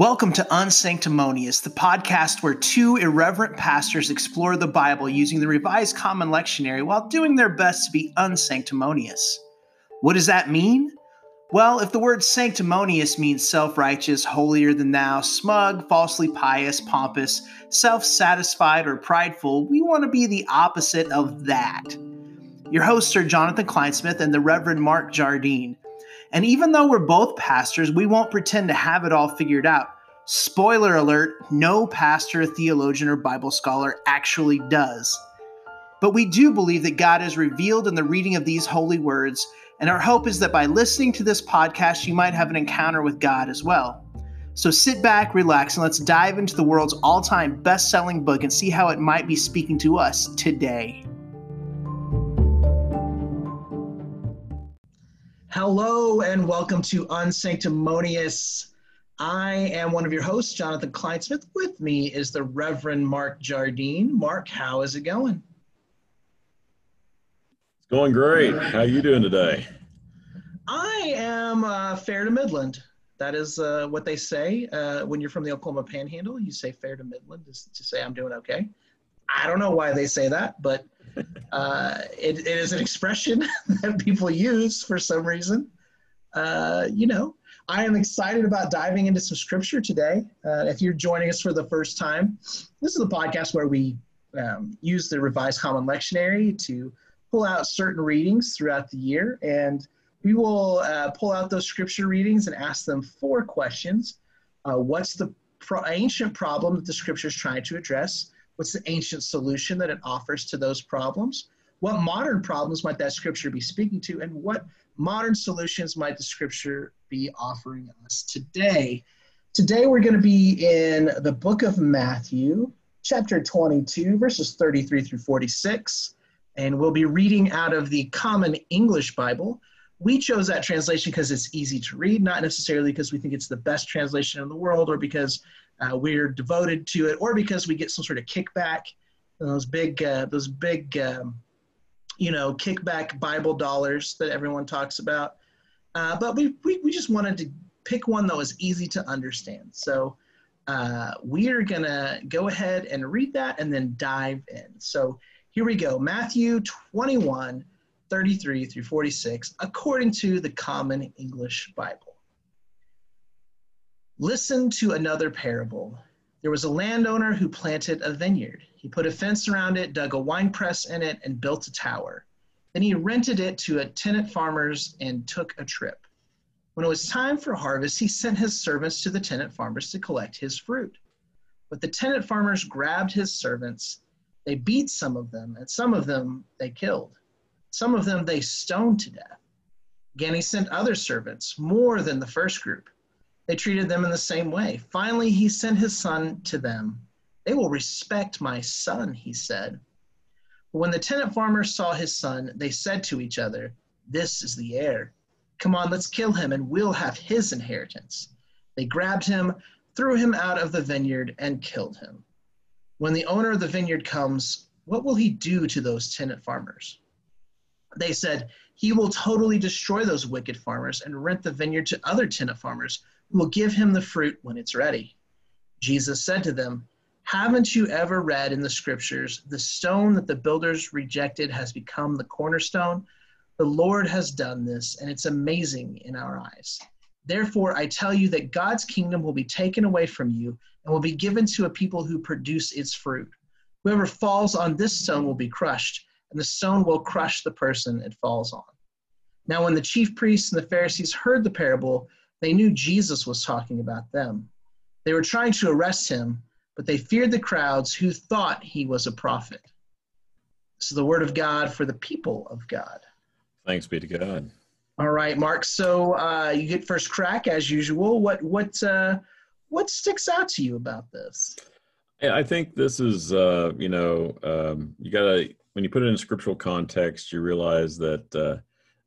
Welcome to Unsanctimonious, the podcast where two irreverent pastors explore the Bible using the Revised Common Lectionary while doing their best to be unsanctimonious. What does that mean? Well, if the word sanctimonious means self righteous, holier than thou, smug, falsely pious, pompous, self satisfied, or prideful, we want to be the opposite of that. Your hosts are Jonathan Kleinsmith and the Reverend Mark Jardine. And even though we're both pastors, we won't pretend to have it all figured out. Spoiler alert no pastor, theologian, or Bible scholar actually does. But we do believe that God is revealed in the reading of these holy words, and our hope is that by listening to this podcast, you might have an encounter with God as well. So sit back, relax, and let's dive into the world's all time best selling book and see how it might be speaking to us today. Hello and welcome to Unsanctimonious. I am one of your hosts, Jonathan Kleinsmith. With me is the Reverend Mark Jardine. Mark, how is it going? It's going great. How are you doing today? I am uh, fair to Midland. That is uh, what they say uh, when you're from the Oklahoma Panhandle. You say fair to Midland to say I'm doing okay. I don't know why they say that, but uh, it, it is an expression that people use for some reason. Uh, you know, I am excited about diving into some scripture today. Uh, if you're joining us for the first time, this is a podcast where we um, use the Revised Common Lectionary to pull out certain readings throughout the year. And we will uh, pull out those scripture readings and ask them four questions. Uh, what's the pro- ancient problem that the scripture is trying to address? What's the ancient solution that it offers to those problems? What modern problems might that scripture be speaking to? And what modern solutions might the scripture be offering us today? Today we're going to be in the book of Matthew, chapter 22, verses 33 through 46. And we'll be reading out of the Common English Bible. We chose that translation because it's easy to read, not necessarily because we think it's the best translation in the world or because uh, we're devoted to it, or because we get some sort of kickback, those big, uh, those big, um, you know, kickback Bible dollars that everyone talks about. Uh, but we, we, we just wanted to pick one that was easy to understand. So uh, we are going to go ahead and read that and then dive in. So here we go Matthew 21, 33 through 46, according to the Common English Bible. Listen to another parable. There was a landowner who planted a vineyard. He put a fence around it, dug a wine press in it, and built a tower. Then he rented it to a tenant farmers and took a trip. When it was time for harvest, he sent his servants to the tenant farmers to collect his fruit. But the tenant farmers grabbed his servants. They beat some of them, and some of them they killed. Some of them they stoned to death. Again, he sent other servants, more than the first group. They treated them in the same way. Finally, he sent his son to them. They will respect my son, he said. When the tenant farmers saw his son, they said to each other, This is the heir. Come on, let's kill him, and we'll have his inheritance. They grabbed him, threw him out of the vineyard, and killed him. When the owner of the vineyard comes, what will he do to those tenant farmers? They said, He will totally destroy those wicked farmers and rent the vineyard to other tenant farmers will give him the fruit when it's ready. Jesus said to them, Haven't you ever read in the scriptures, the stone that the builders rejected has become the cornerstone? The Lord has done this, and it's amazing in our eyes. Therefore, I tell you that God's kingdom will be taken away from you and will be given to a people who produce its fruit. Whoever falls on this stone will be crushed, and the stone will crush the person it falls on. Now, when the chief priests and the Pharisees heard the parable, they knew Jesus was talking about them. They were trying to arrest him, but they feared the crowds who thought he was a prophet. This is the word of God for the people of God. Thanks be to God. All right, Mark. So uh, you get first crack as usual. What what uh, what sticks out to you about this? I think this is uh, you know um, you gotta when you put it in scriptural context, you realize that uh,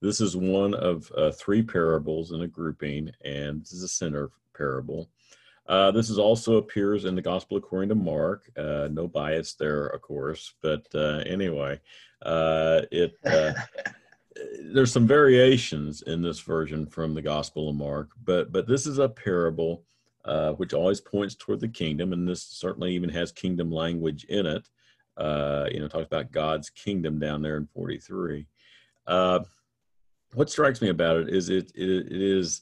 this is one of uh, three parables in a grouping, and this is a center parable. Uh, this is also appears in the Gospel according to Mark. Uh, no bias there, of course, but uh, anyway, uh, it uh, there's some variations in this version from the Gospel of Mark, but but this is a parable uh, which always points toward the kingdom, and this certainly even has kingdom language in it. Uh, you know, talks about God's kingdom down there in 43. What strikes me about it is it, it, it is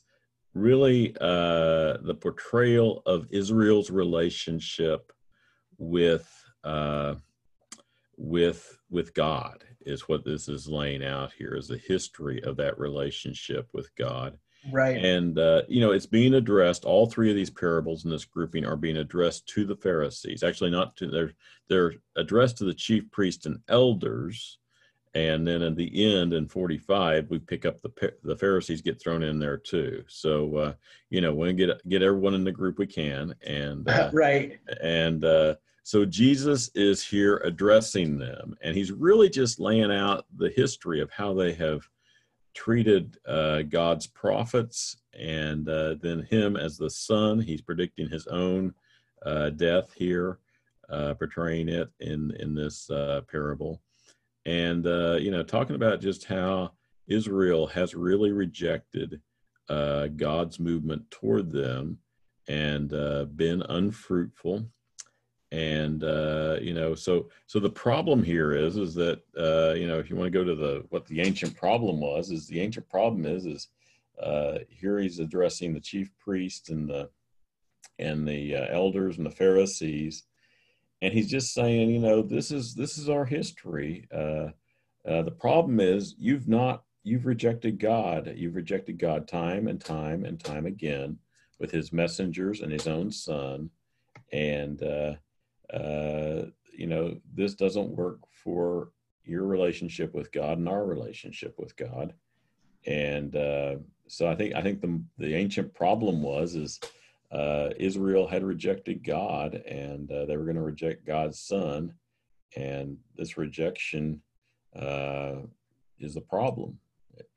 really uh, the portrayal of Israel's relationship with uh, with with God is what this is laying out here is the history of that relationship with God. Right. And uh, you know, it's being addressed. All three of these parables in this grouping are being addressed to the Pharisees. Actually, not to they're they're addressed to the chief priests and elders. And then at the end in 45, we pick up the the Pharisees get thrown in there too. So uh, you know, we get get everyone in the group we can, and uh, right. And uh, so Jesus is here addressing them, and he's really just laying out the history of how they have treated uh, God's prophets, and uh, then him as the son. He's predicting his own uh, death here, uh, portraying it in in this uh, parable, and uh, you know, talking about just how Israel has really rejected God's movement toward them and been unfruitful. And uh, you know so so the problem here is is that uh, you know if you want to go to the what the ancient problem was is the ancient problem is is uh, here he's addressing the chief priest and the and the uh, elders and the pharisees and he's just saying you know this is this is our history. Uh, uh, the problem is you've not you've rejected god. You've rejected god time and time and time again with his messengers and his own son. And uh, you know, this doesn't work for your relationship with God and our relationship with God. And uh, so I think I think the the ancient problem was is uh, Israel had rejected God and uh, they were going to reject God's Son, and this rejection uh, is a problem,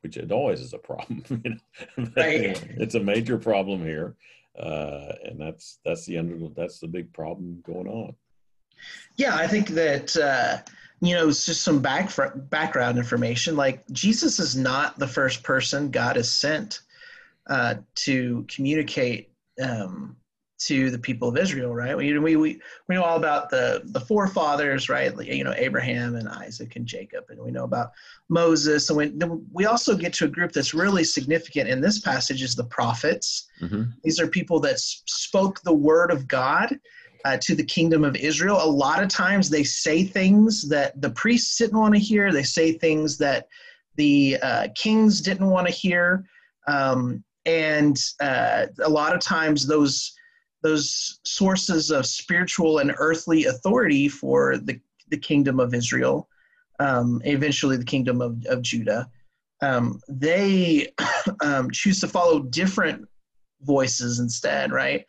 which it always is a problem. you know? right. it's a major problem here, uh, and that's that's the under that's the big problem going on. Yeah, I think that uh, you know it's just some back background information. Like Jesus is not the first person God has sent uh, to communicate um, to the people of Israel, right? We, we we we know all about the the forefathers, right? You know Abraham and Isaac and Jacob, and we know about Moses, and we we also get to a group that's really significant in this passage is the prophets. Mm-hmm. These are people that spoke the word of God uh, to the kingdom of Israel. A lot of times they say things that the priests didn't want to hear. They say things that the uh, kings didn't want to hear. Um, and uh, a lot of times those those sources of spiritual and earthly authority for the, the kingdom of Israel, um, eventually the kingdom of, of Judah, um, they um, choose to follow different voices instead, right?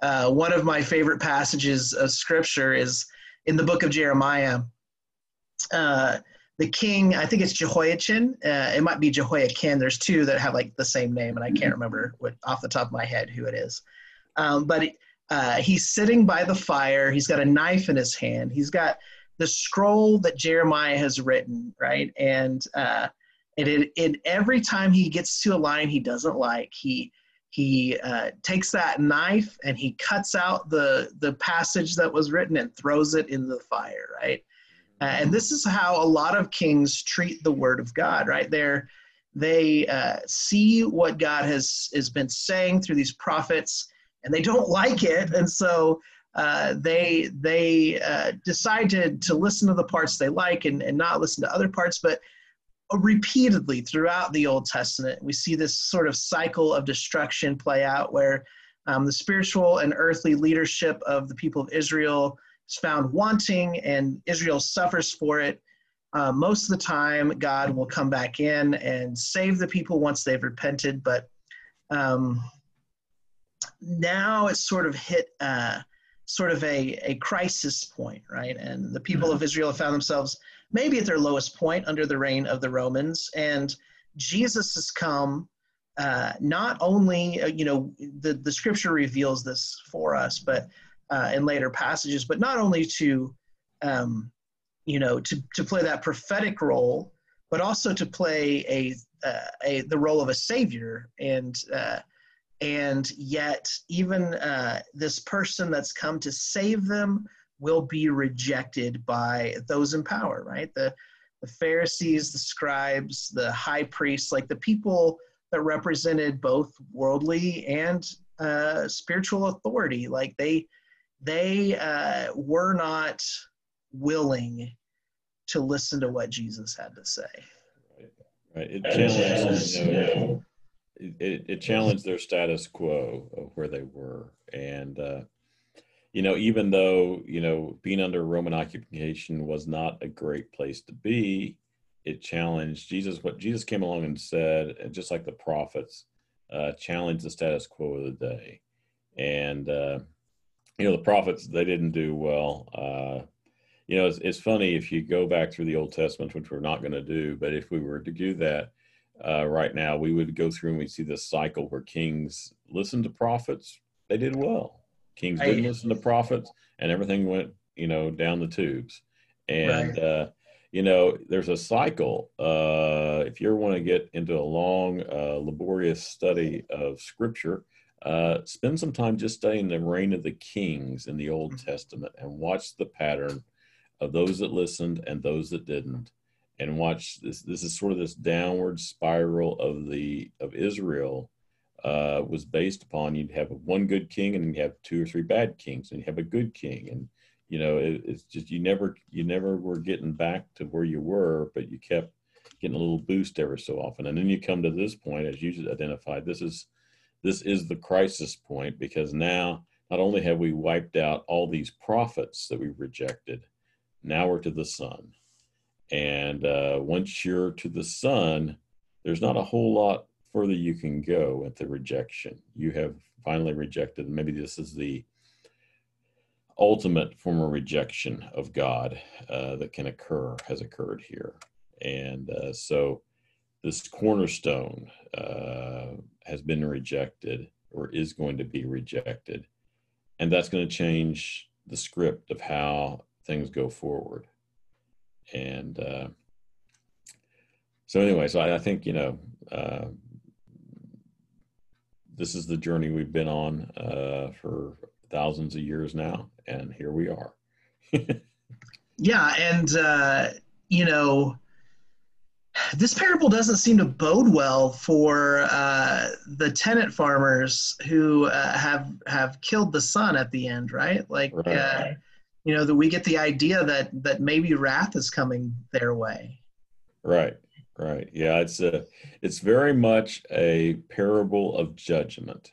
Uh, one of my favorite passages of scripture is in the book of Jeremiah. Uh, the king, I think it's Jehoiachin. Uh, it might be Jehoiakim. There's two that have like the same name, and I can't remember what off the top of my head who it is. Um, but uh, he's sitting by the fire. He's got a knife in his hand. He's got the scroll that Jeremiah has written, right? And uh, it, it, it every time he gets to a line he doesn't like, he he uh, takes that knife and he cuts out the the passage that was written and throws it in the fire right uh, and this is how a lot of kings treat the word of god right there they uh, see what god has has been saying through these prophets and they don't like it and so uh, they they uh, decide to, to listen to the parts they like and, and not listen to other parts but repeatedly throughout the Old Testament. We see this sort of cycle of destruction play out where um, the spiritual and earthly leadership of the people of Israel is found wanting and Israel suffers for it. Uh, most of the time, God will come back in and save the people once they've repented, but um, now it's sort of hit uh, sort of a, a crisis point, right? And the people mm-hmm. of Israel have found themselves maybe at their lowest point under the reign of the Romans. And Jesus has come uh, not only, uh, you know, the, the scripture reveals this for us, but uh, in later passages, but not only to, um, you know, to, to play that prophetic role, but also to play a, uh, a the role of a savior. And uh, and yet even uh, this person that's come to save them will be rejected by those in power right? The the pharisees the scribes the high priests like the people that represented both worldly and uh, spiritual authority. Like they they uh, were not willing to listen to what jesus had to say. Right. It challenged you know, it, it challenged their status quo of where they were. And uh, you know even though you know being under roman occupation was not a great place to be it challenged jesus. What jesus came along and said just like the prophets uh, challenged the status quo of the day. And uh, you know the prophets they didn't do well uh, you know it's, it's funny if you go back through the old testament which we're not going to do but if we were to do that uh, right now, we would go through and we see this cycle where kings listened to prophets. They did well. Kings didn't listen to prophets, and everything went, you know, down the tubes. And right. uh, you know, there's a cycle. Uh, if you ever want to get into a long, uh, laborious study of Scripture, uh, spend some time just studying the reign of the kings in the Old mm-hmm. Testament and watch the pattern of those that listened and those that didn't and watch this. This is sort of this downward spiral of the of Israel uh, was based upon you'd have one good king and you have two or three bad kings and you have a good king and you know it, it's just you never you never were getting back to where you were but you kept getting a little boost ever so often and then you come to this point as you identified this is this is the crisis point because now not only have we wiped out all these prophets that we rejected now we're to the son. and uh, once you're to the son, there's not a whole lot further you can go with the rejection. You have finally rejected. Maybe this is the ultimate form of rejection of God uh, that can occur, has occurred here. And uh, so this cornerstone uh, has been rejected or is going to be rejected. And that's going to change the script of how things go forward and uh, so anyway, so I, I think you know uh, this is the journey we've been on uh, for thousands of years now, and here we are. yeah, and uh, you know this parable doesn't seem to bode well for uh, the tenant farmers who uh, have have killed the son at the end, right? Like, right. Uh, you know that we get the idea that that maybe wrath is coming their way. Right right. Yeah it's a it's very much a parable of judgment.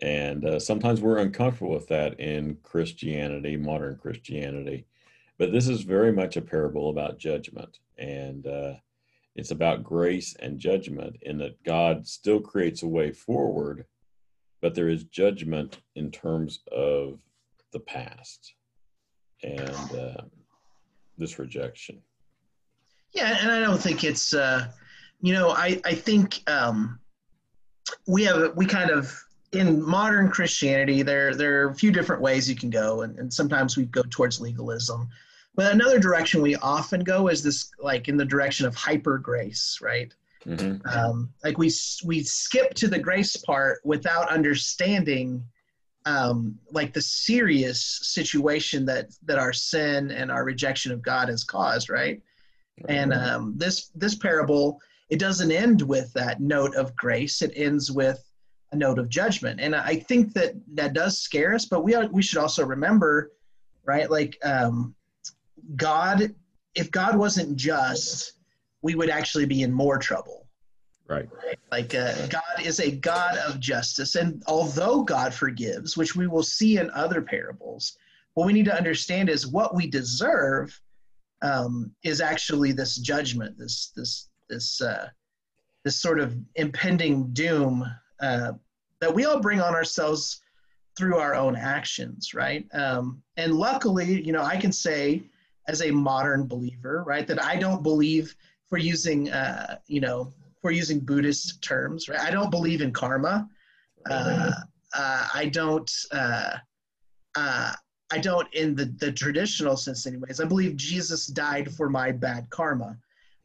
And uh, sometimes we're uncomfortable with that in christianity modern christianity. But this is very much a parable about judgment. And uh, it's about grace and judgment in that god still creates a way forward but there is judgment in terms of the past and uh, this rejection. Yeah, and I don't think it's, uh, you know, I I think um, we have we kind of in modern Christianity there there are a few different ways you can go, and, and sometimes we go towards legalism. But another direction we often go is this, like in the direction of hyper grace, right? Mm-hmm. Um, like we we skip to the grace part without understanding um, like the serious situation that that our sin and our rejection of God has caused, right? And um, this this parable it doesn't end with that note of grace; it ends with a note of judgment. And I think that that does scare us, but we are, we should also remember, right? Like um, God, if God wasn't just, we would actually be in more trouble Right. Like uh, God is a God of justice. And although God forgives, which we will see in other parables, what we need to understand is what we deserve um, is actually this judgment, this, this, this, uh, this sort of impending doom uh, that we all bring on ourselves through our own actions, right? Um, and luckily, you know, I can say as a modern believer, right, that I don't believe for using, uh, you know, we're using Buddhist terms, right? I don't believe in karma. Uh, uh, I don't. Uh, uh, I don't, in the, the traditional sense, anyways. I believe Jesus died for my bad karma,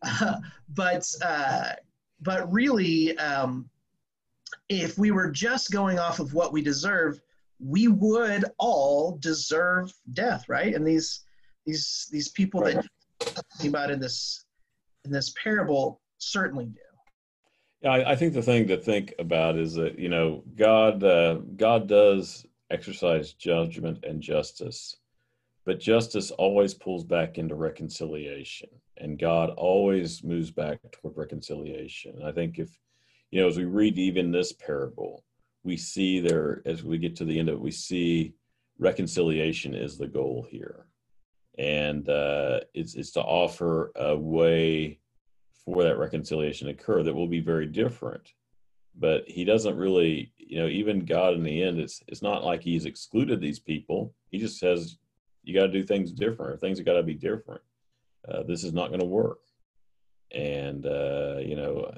but uh, but really, um, if we were just going off of what we deserve, we would all deserve death, right? And these these these people right. that talking about in this in this parable certainly do. Yeah, I, I, think the thing to think about is that you know God uh, God does exercise judgment and justice, but justice always pulls back into reconciliation, and God always moves back toward reconciliation. I think if you know as we read even this parable, we see there as we get to the end of it, we see reconciliation is the goal here, and uh, it's it's to offer a way for that reconciliation to occur that will be very different. But he doesn't really, you know, even God in the end, it's it's not like he's excluded these people. He just says you got to do things different, or things have got to be different. Uh, this is not going to work, and uh, you know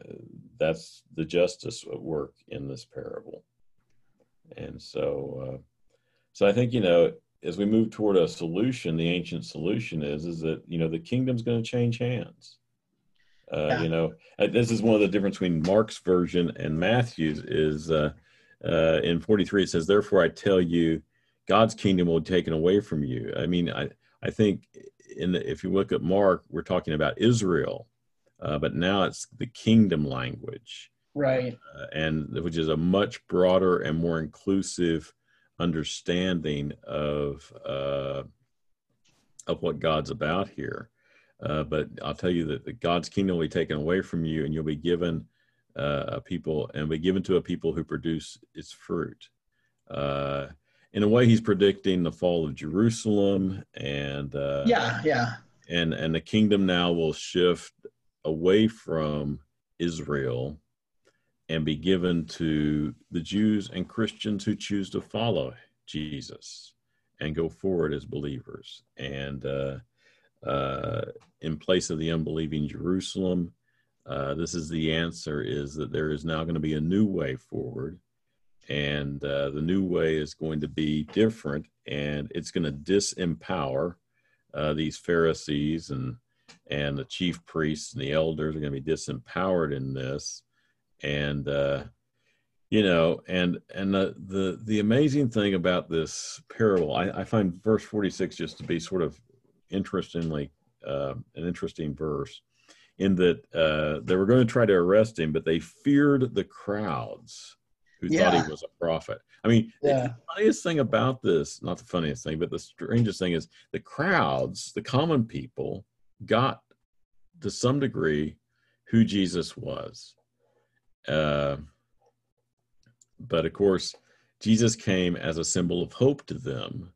that's the justice at work in this parable. And so, uh, so I think you know as we move toward a solution, the ancient solution is is that you know the kingdom's going to change hands uh, yeah. You know, uh, this is one of the difference between Mark's version and Matthew's. Is uh, uh, in forty three it says, "Therefore I tell you, God's kingdom will be taken away from you." I mean, I I think in the, if you look at Mark, we're talking about Israel, uh, but now it's the kingdom language, right? Uh, and which is a much broader and more inclusive understanding of uh, of what God's about here. Uh, but I'll tell you that the God's kingdom will be taken away from you, and you'll be given uh, a people, and be given to a people who produce its fruit. Uh, in a way, he's predicting the fall of Jerusalem, and uh, yeah, yeah, and and the kingdom now will shift away from Israel and be given to the Jews and Christians who choose to follow Jesus and go forward as believers. And uh, uh, in place of the unbelieving Jerusalem. Uh, this is the answer is that there is now going to be a new way forward and uh, the new way is going to be different and it's going to disempower uh, these pharisees and and the chief priests and the elders are going to be disempowered in this and uh, you know and and the, the the amazing thing about this parable I, I find verse 46 just to be sort of interestingly uh, an interesting verse in that uh, they were going to try to arrest him, but they feared the crowds who yeah. thought he was a prophet. I mean, yeah. the funniest thing about this, not the funniest thing, but the strangest thing is the crowds, the common people, got to some degree who Jesus was. Uh, but of course, Jesus came as a symbol of hope to them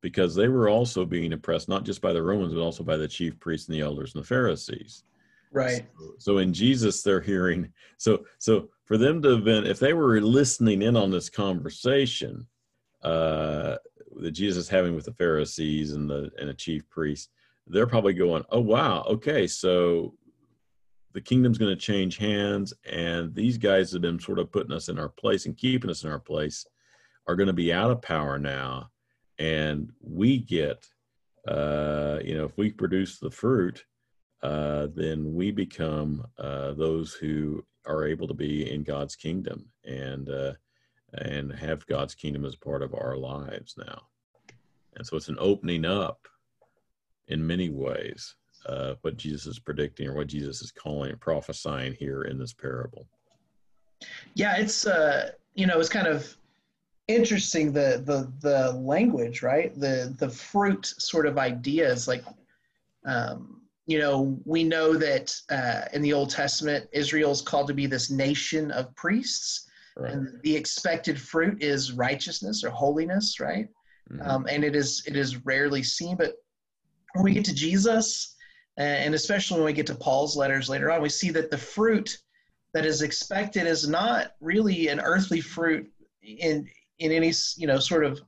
because they were also being oppressed not just by the Romans but also by the chief priests and the elders and the Pharisees. Right. So, so in Jesus, they're hearing. So so for them to have been, if they were listening in on this conversation uh, that Jesus is having with the Pharisees and the and the chief priests, they're probably going, "Oh wow, okay, so the kingdom's going to change hands, and these guys have been sort of putting us in our place and keeping us in our place are going to be out of power now." and we get uh, you know if we produce the fruit uh, then we become uh, those who are able to be in god's kingdom and uh, and have god's kingdom as part of our lives now and so it's an opening up in many ways uh, what jesus is predicting or what jesus is calling and prophesying here in this parable yeah it's uh you know it's kind of interesting the the the language right the the fruit sort of ideas like um, you know we know that uh, in the old testament israel is called to be this nation of priests right. and the expected fruit is righteousness or holiness right mm-hmm. um, and it is it is rarely seen but when we get to jesus and especially when we get to paul's letters later on we see that the fruit that is expected is not really an earthly fruit in in any you know sort of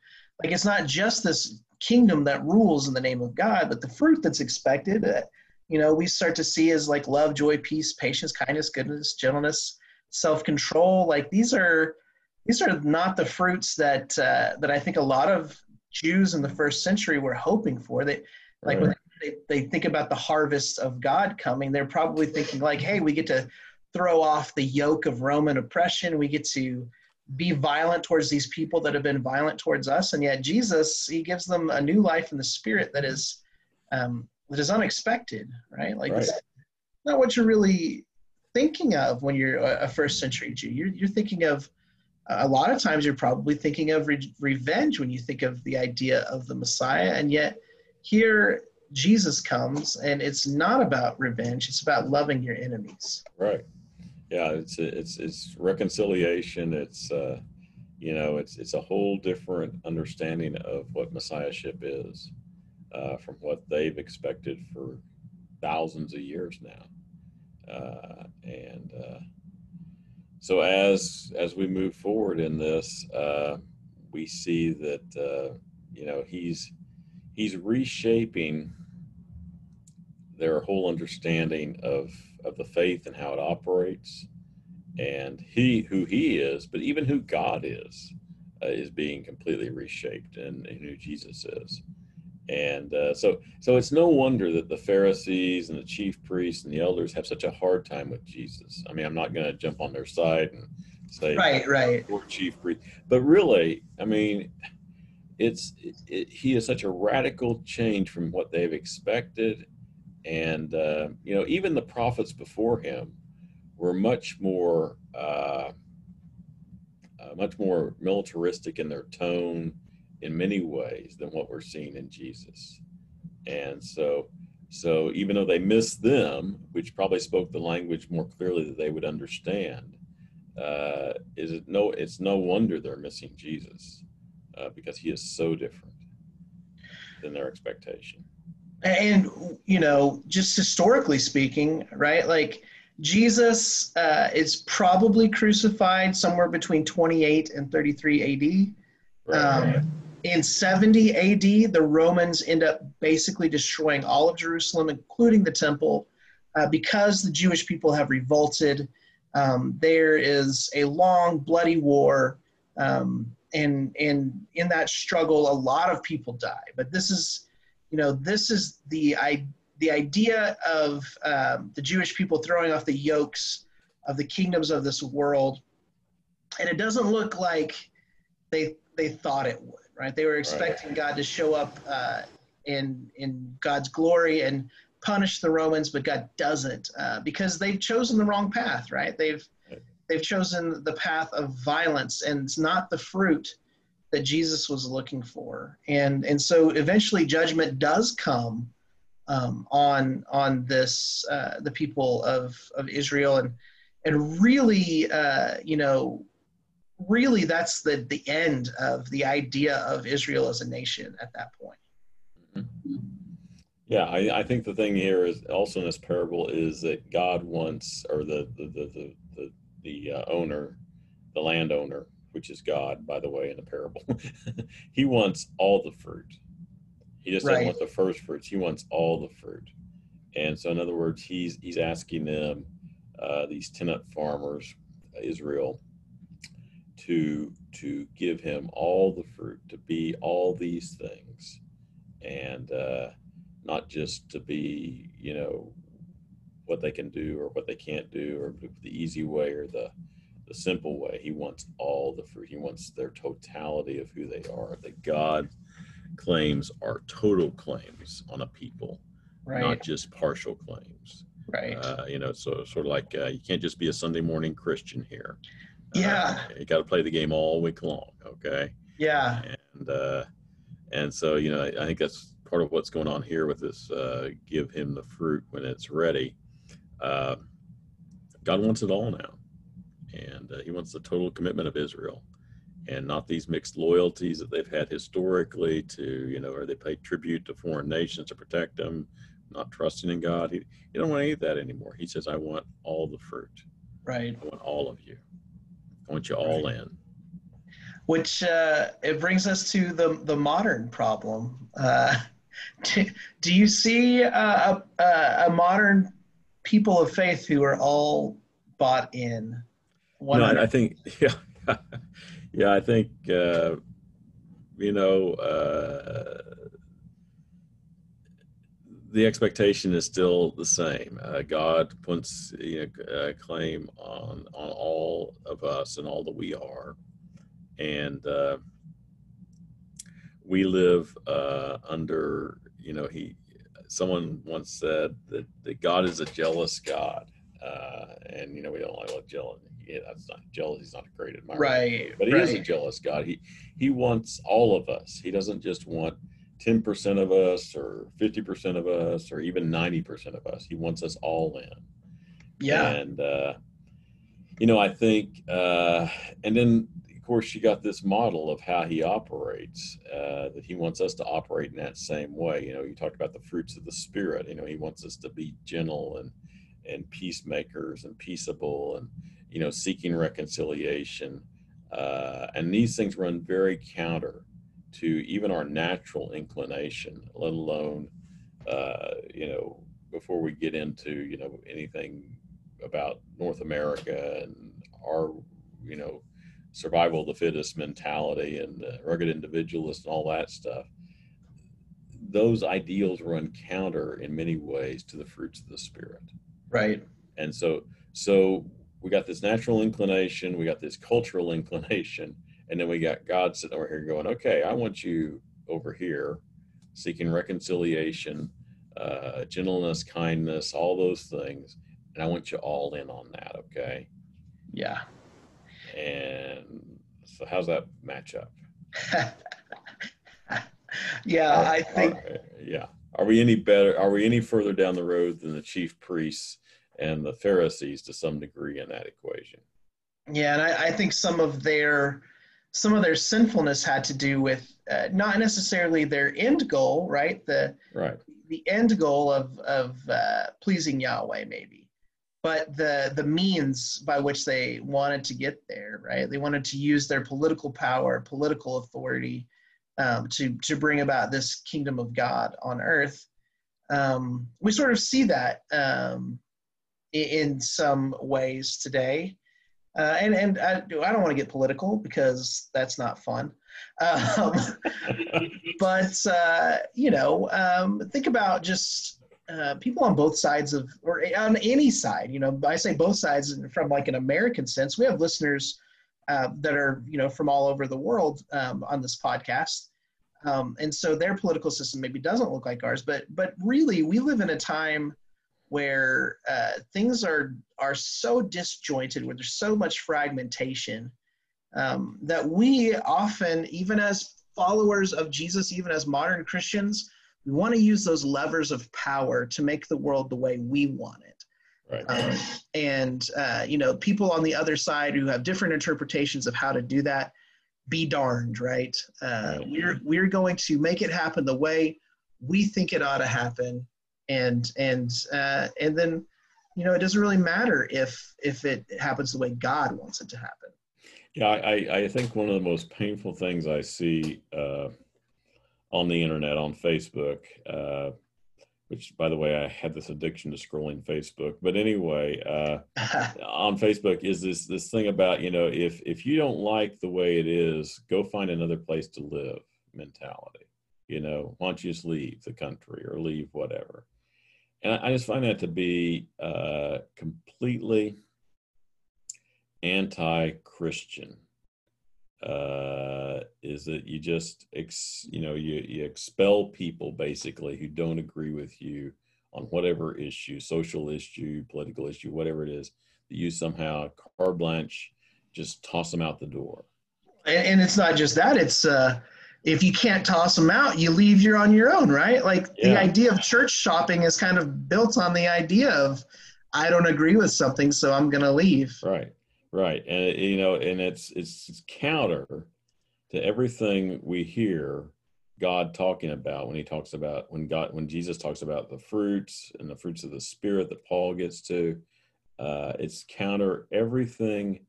like it's not just this kingdom that rules in the name of God, but the fruit that's expected. Uh, you know, we start to see as like love, joy, peace, patience, kindness, goodness, gentleness, self-control. Like these are these are not the fruits that uh, that I think a lot of Jews in the first century were hoping for. They like right. when they, they think about the harvest of God coming, they're probably thinking like, hey, we get to throw off the yoke of Roman oppression. We get to be violent towards these people that have been violent towards us. And yet Jesus, he gives them a new life in the spirit that is um, that is unexpected, right? Like right. it's not what you're really thinking of when you're a first century Jew. You're, you're thinking of a lot of times you're probably thinking of re- revenge when you think of the idea of the Messiah, and yet here Jesus comes, and it's not about revenge; it's about loving your enemies. Right. Yeah. It's it's it's reconciliation. It's uh, you know, it's it's a whole different understanding of what messiahship is uh, from what they've expected for thousands of years now, uh, and. Uh, so as as we move forward in this, uh, we see that uh, you know he's he's reshaping their whole understanding of of the faith and how it operates, and he who he is, but even who God is, uh, is being completely reshaped, and, and who Jesus is. And uh, so, so it's no wonder that the Pharisees and the chief priests and the elders have such a hard time with Jesus. I mean, I'm not going to jump on their side and say, right, right, or chief priest, but really, I mean, it's it, it, he is such a radical change from what they've expected, and uh, you know, even the prophets before him were much more, uh, uh, much more militaristic in their tone in many ways than what we're seeing in Jesus. And so, so even though they missed them, which probably spoke the language more clearly that they would understand, uh, is it no? It's no wonder they're missing Jesus uh, because he is so different than their expectation. And you know, just historically speaking, right? Like Jesus uh, is probably crucified somewhere between 28 and 33 AD. Right. Um, in 70 AD, the Romans end up basically destroying all of Jerusalem, including the temple, uh, because the Jewish people have revolted. Um, there is a long, bloody war, um, and and in that struggle, a lot of people die. But this is, you know, this is the I, the idea of um, the Jewish people throwing off the yokes of the kingdoms of this world, and it doesn't look like they they thought it would right? They were expecting right. God to show up uh, in in God's glory and punish the Romans, but God doesn't uh, because they've chosen the wrong path, right? They've they've chosen the path of violence, and it's not the fruit that Jesus was looking for, and and so eventually judgment does come um, on on this uh, the people of of Israel, and and really, uh, you know, really that's the the end of the idea of Israel as a nation at that point. Yeah, I, I, think the thing here is also in this parable is that God wants, or the the the the the, uh, owner, the landowner, which is God, by the way, in the parable, he wants all the fruit. He just right. doesn't want the first fruits. He wants all the fruit. And so, in other words, he's he's asking them, uh, these tenant farmers, Israel, to to give him all the fruit, to be all these things, and uh, not just to be you know what they can do or what they can't do or the easy way or the the simple way. He wants all the fruit. He wants their totality of who they are. That God claims are total claims on a people, right. not just partial claims. Right. Uh, you know, so sort of like uh, you can't just be a Sunday morning Christian here. Yeah. Uh, you got to play the game all week long. Okay. Yeah. And uh, and so you know I think that's part of what's going on here with this. Uh, give him the fruit when it's ready. Uh, God wants it all now, and uh, He wants the total commitment of Israel, and not these mixed loyalties that they've had historically to you know, or they pay tribute to foreign nations to protect them, not trusting in God. He, he don't want any of that anymore. He says, "I want all the fruit. Right. I want all of you." I want you all in. Which uh, it brings us to the the modern problem. Uh, do, do, you see a, a, a, modern people of faith who are all bought in? No, I think yeah, yeah. I think uh, you know uh, the expectation is still the same. Uh, God puts you know, a claim on on all of us and all that we are, and uh, we live uh, under. You know, he. Someone once said that, that God is a jealous God, uh, and you know we don't like jealousy. Yeah, that's not jealousy. Is not a great admirer, right? But he right. is a jealous God. He he wants all of us. He doesn't just want 10% of us or 50% of us or even 90% of us. He wants us all in. Yeah. And, uh, you know, I think, uh, and then of course you got this model of how he operates, uh, that he wants us to operate in that same way. You know, you talked about the fruits of the spirit, you know, he wants us to be gentle and, and peacemakers and peaceable and, you know, seeking reconciliation. Uh, and these things run very counter to even our natural inclination, let alone, uh, you know, before we get into, you know, anything about North America and our, you know, survival of the fittest mentality and uh, rugged individualist and all that stuff. Those ideals run counter in many ways to the fruits of the spirit. Right. And so, so we got this natural inclination, we got this cultural inclination, and then we got God sitting over here going, okay, I want you over here seeking reconciliation, uh, gentleness, kindness, all those things. And I want you all in on that. Okay. Yeah. And so how's that match up? yeah, are, I think. Are, yeah. Are we any better? Are we any further down the road than the chief priests and the Pharisees to some degree in that equation? Yeah. And I, I think some of their, some of their sinfulness had to do with uh, not necessarily their end goal, right? The right the end goal of of uh, pleasing Yahweh, maybe, but the the means by which they wanted to get there, right? They wanted to use their political power, political authority, um, to to bring about this kingdom of God on earth. Um, we sort of see that um, in some ways today. Uh, and and I, I don't want to get political because that's not fun. Um, but uh, you know, um, think about just uh, people on both sides of, or on any side. You know, I say both sides from like an American sense. We have listeners uh, that are you know from all over the world um, on this podcast. Um, and so their political system maybe doesn't look like ours, but but really we live in a time where uh, things are are so disjointed, where there's so much fragmentation um, that we often, even as followers of Jesus, even as modern Christians, we want to use those levers of power to make the world the way we want it. Right. Um, and uh, you know, people on the other side who have different interpretations of how to do that, be darned, right? Uh, right. We're we're going to make it happen the way we think it ought to happen, and and uh, and then you know it doesn't really matter if if it happens the way god wants it to happen yeah i i think one of the most painful things i see uh, on the internet on facebook uh, which by the way i had this addiction to scrolling facebook. But anyway uh, on facebook is this this thing about you know if if you don't like the way it is go find another place to live mentality. You know why don't you just leave the country or leave whatever? And I just find that to be uh, completely anti-Christian. Uh, is that you just ex, you know you, you expel people basically who don't agree with you on whatever issue, social issue, political issue, whatever it is, that you somehow carte blanche just toss them out the door. And, and it's not just that; it's uh, if you can't toss them out, you leave. You're on your own, right? Like yeah. the idea of church shopping is kind of built on the idea of I don't agree with something, so I'm going to leave. Right, right, and you know, and it's it's counter to everything we hear God talking about when He talks about when God when Jesus talks about the fruits and the fruits of the Spirit that Paul gets to. Uh, it's counter everything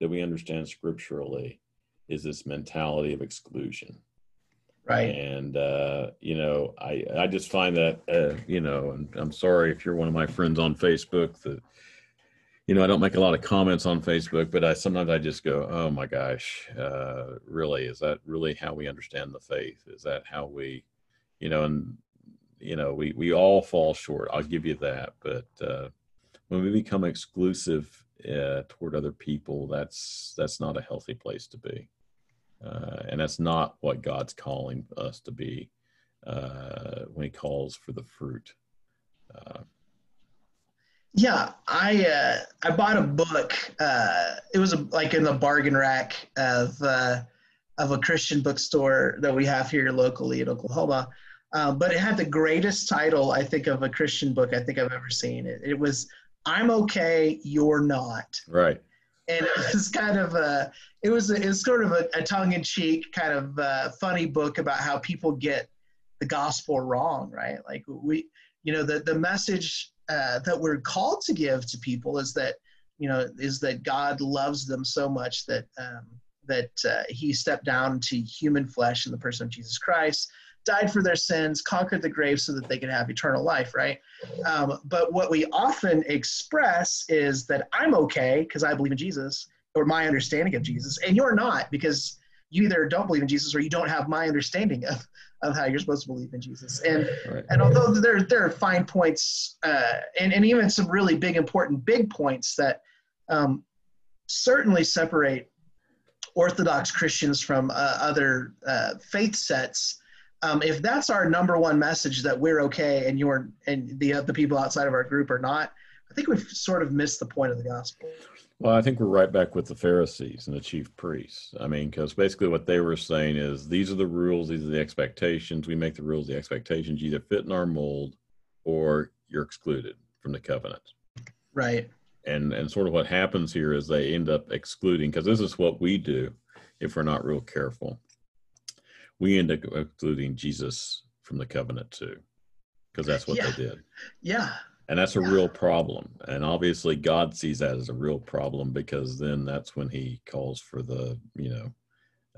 that we understand scripturally is this mentality of exclusion right and uh, you know i i just find that uh, you know and i'm sorry if you're one of my friends on facebook that you know i don't make a lot of comments on facebook but i sometimes i just go oh my gosh uh, really is that really how we understand the faith is that how we you know and you know, we we all fall short. I'll give you that. But uh, when we become exclusive uh, toward other people, that's that's not a healthy place to be, uh, and that's not what God's calling us to be uh, when He calls for the fruit. Uh, yeah, I uh, I bought a book. Uh, it was a, like in the bargain rack of uh, of a Christian bookstore that we have here locally in Oklahoma. Um, but it had the greatest title I think of a Christian book I think I've ever seen. It, it was "I'm okay, you're not." Right. And it was kind of a it was a, it was sort of a, a tongue in cheek kind of uh, funny book about how people get the gospel wrong. Right. Like we you know the the message uh, that we're called to give to people is that you know is that God loves them so much that um, that uh, He stepped down to human flesh in the person of Jesus Christ, died for their sins, conquered the grave so that they could have eternal life, right? Um, but what we often express is that I'm okay because I believe in Jesus or my understanding of Jesus, and you're not because you either don't believe in Jesus or you don't have my understanding of, of how you're supposed to believe in Jesus. And right. and although there there are fine points uh, and and even some really big important big points that um, certainly separate Orthodox Christians from uh, other uh, faith sets. Um, if that's our number one message that we're okay and you're and the the people outside of our group are not, I think we've sort of missed the point of the gospel. Well, I think we're right back with the Pharisees and the chief priests. I mean, because basically what they were saying is these are the rules, these are the expectations. We make the rules, the expectations either fit in our mold or you're excluded from the covenant. Right. And and sort of what happens here is they end up excluding because this is what we do if we're not real careful. We end up excluding Jesus from the covenant too, because that's what yeah. they did. Yeah and that's a real problem. And obviously god sees that as a real problem because then that's when he calls for the you know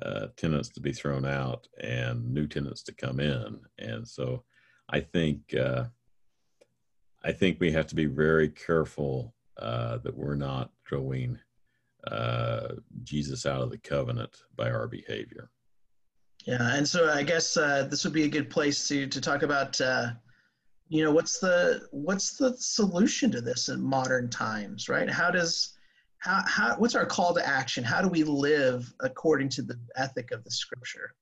uh, tenants to be thrown out and new tenants to come in. And so i think uh, i think we have to be very careful uh, that we're not throwing uh, jesus out of the covenant by our behavior. Yeah and so i guess uh, this would be a good place to to talk about uh, you know what's the what's the solution to this in modern times right? How does how, how what's our call to action? How do we live according to the ethic of the scripture?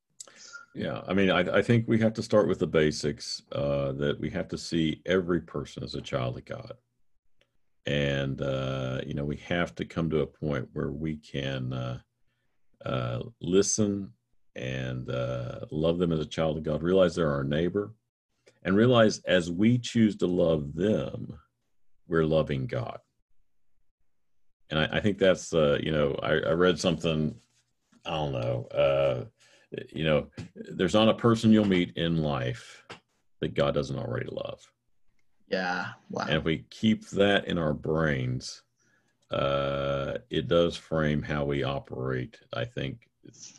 Yeah i mean i, I think we have to start with the basics uh, that we have to see every person as a child of god. And uh, you know we have to come to a point where we can uh, uh listen and uh, love them as a child of god. Realize they're our neighbor and realize as we choose to love them, we're loving God. And I, I think that's, uh, you know, I, I, read something, I don't know, uh, you know, there's not a person you'll meet in life that God doesn't already love. Yeah. Wow. And if we keep that in our brains, uh, it does frame how we operate, I think,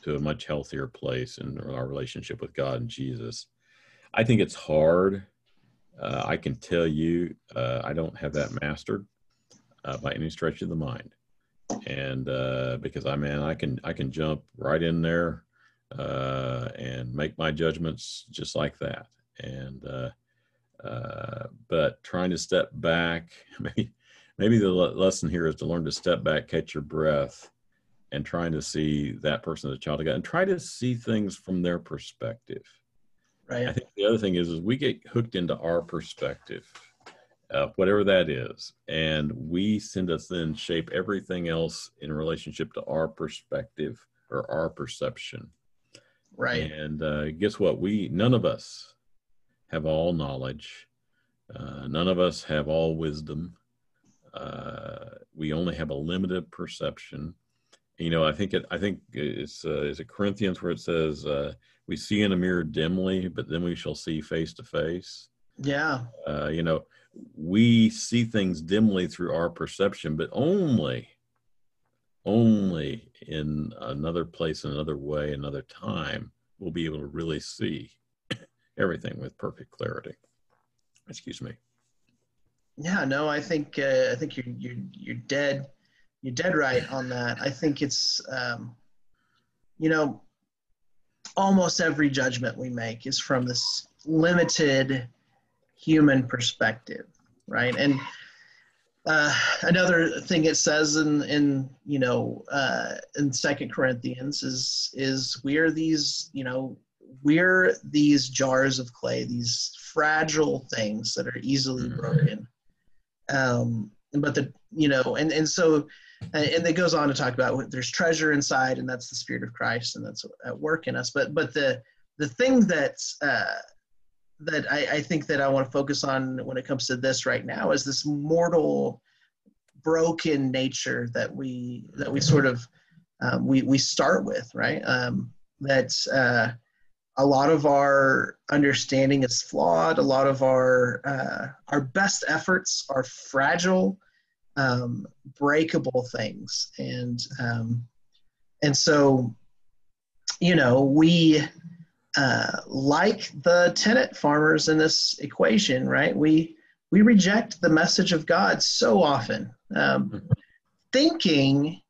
to a much healthier place in our relationship with God and Jesus. I think it's hard. Uh, I can tell you, uh, I don't have that mastered uh, by any stretch of the mind, and uh, because I man, I can I can jump right in there uh, and make my judgments just like that. And uh, but trying to step back, maybe maybe the lesson here is to learn to step back, catch your breath, and trying to see that person as a child of God, and try to see things from their perspective Right. I think the other thing is, is we get hooked into our perspective, uh, whatever that is, and we tend to then shape everything else in relationship to our perspective or our perception. Right. And uh, guess what? We none of us have all knowledge. Uh, none of us have all wisdom. Uh, we only have a limited perception. You know, I think it. I think it's uh, is it Corinthians where it says uh, we see in a mirror dimly, but then we shall see face to face. Yeah. Uh, you know, we see things dimly through our perception, but only, only in another place, another way, another time, we'll be able to really see everything with perfect clarity. Excuse me. Yeah, no, I think uh, I think you're you're you're dead you're dead right on that. I think it's um, you know almost every judgment we make is from this limited human perspective, right? And uh, another thing it says in in you know uh, in Second Corinthians is is we're these you know we're these jars of clay, these fragile things that are easily mm-hmm. broken. Um, but the you know and and so and it goes on to talk about there's treasure inside and that's the spirit of christ and that's at work in us. But but the the thing that's uh, that I, I think that i want to focus on when it comes to this right now is this mortal broken nature that we that we sort of um, we we start with right? Um, that uh, a lot of our understanding is flawed. A lot of our uh, our best efforts are fragile um, breakable things. And um, and so you know we uh, like the tenant farmers in this equation right? We we reject the message of god so often um, mm-hmm. thinking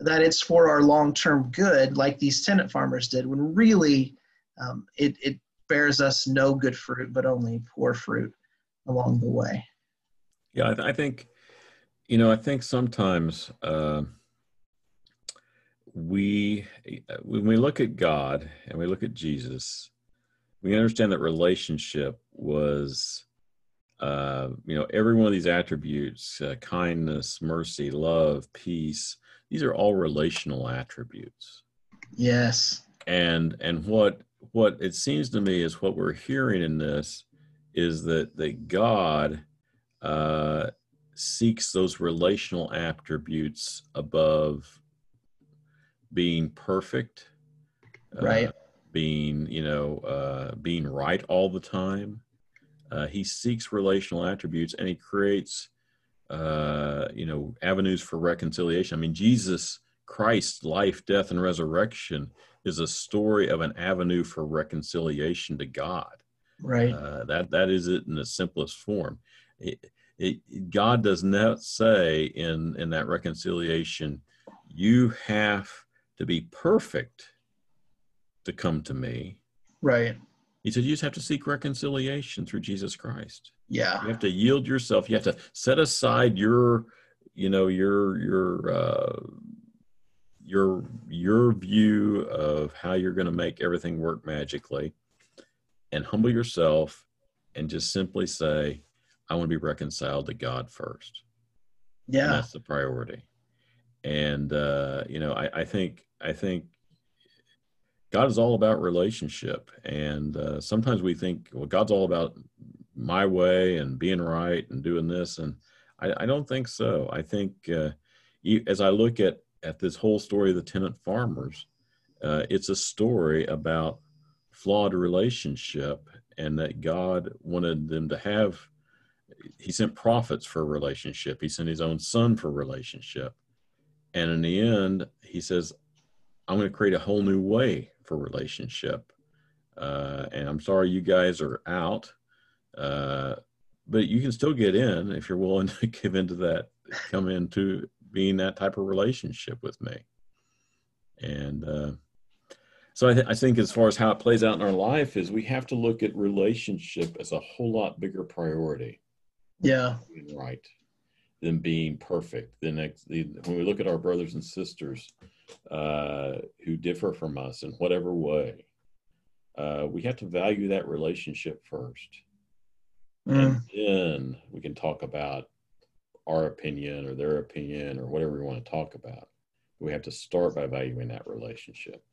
that it's for our long-term good like these tenant farmers did when really um, it, it bears us no good fruit but only poor fruit along the way. Yeah i, th- I think you know, I think sometimes uh, we, when we look at God and we look at Jesus, we understand that relationship was, uh, you know, every one of these attributes uh, kindness, mercy, love, peace these are all relational attributes. Yes. And and what what it seems to me is what we're hearing in this is that that God uh, seeks those relational attributes above being perfect right. uh, being you know uh, being right all the time. Uh, he seeks relational attributes and he creates uh, you know avenues for reconciliation. I mean jesus christ's life death and resurrection is a story of an avenue for reconciliation to god. Right. Uh, that that is it in the simplest form. It, it, God does not say in in that reconciliation, you have to be perfect to come to me. Right. He said you just have to seek reconciliation through Jesus Christ. Yeah. You have to yield yourself. You have to set aside your, you know, your your uh, your your view of how you're going to make everything work magically, and humble yourself, and just simply say, I want to be reconciled to God first. Yeah, and that's the priority. And uh, you know, I, I think I think God is all about relationship, and uh, sometimes we think, well, God's all about my way and being right and doing this, and I, I don't think so. I think uh, as I look at at this whole story of the tenant farmers, uh, it's a story about flawed relationship, and that God wanted them to have he sent prophets for relationship. He sent his own son for relationship. And in the end, he says, I'm going to create a whole new way for relationship. Uh, and I'm sorry you guys are out, uh, but you can still get in if you're willing to give into that, come into being that type of relationship with me. And uh, so I, th- I think as far as how it plays out in our life is we have to look at relationship as a whole lot bigger priority yeah. Right than being perfect. Then when we look at our brothers and sisters uh, who differ from us in whatever way uh, we have to value that relationship first. Mm. and then we can talk about our opinion or their opinion or whatever we want to talk about. We have to start by valuing that relationship.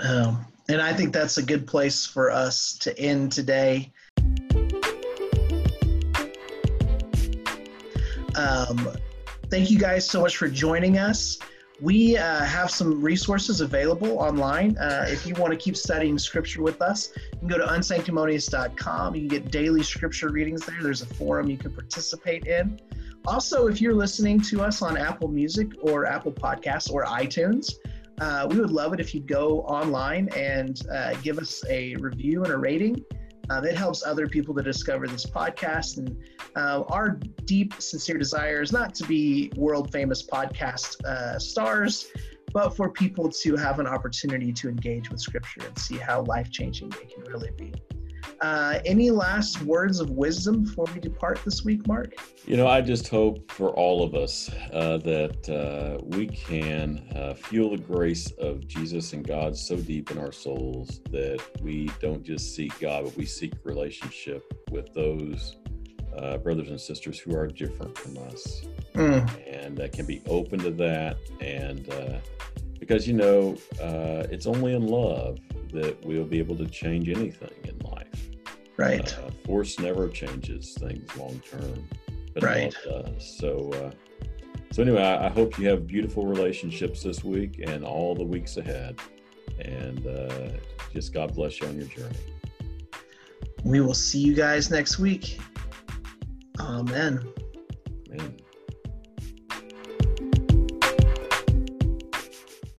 Um, and i think that's a good place for us to end today Um, thank you guys so much for joining us. We uh, have some resources available online. Uh, if you want to keep studying scripture with us, you can go to unsanctimonious.com. You can get daily scripture readings there. There's a forum you can participate in. Also, if you're listening to us on Apple Music or Apple Podcasts or iTunes, uh, we would love it if you'd go online and uh, give us a review and a rating. Uh, that helps other people to discover this podcast. And uh, our deep, sincere desire is not to be world famous podcast uh, stars, but for people to have an opportunity to engage with Scripture and see how life changing they can really be. Uh, any last words of wisdom before we depart this week, Mark? You know, I just hope for all of us uh, that uh, we can uh, feel the grace of Jesus and God so deep in our souls that we don't just seek God, but we seek relationship with those uh, brothers and sisters who are different from us Mm, and uh, can be open to that. And uh, because, you know, it's only in love that we'll be able to change anything in life. right. Uh, force never changes things long term, but Right. does. So, uh, so anyway, I, I hope you have beautiful relationships this week and all the weeks ahead. And uh, just God bless you on your journey. We will see you guys next week. Amen. Amen.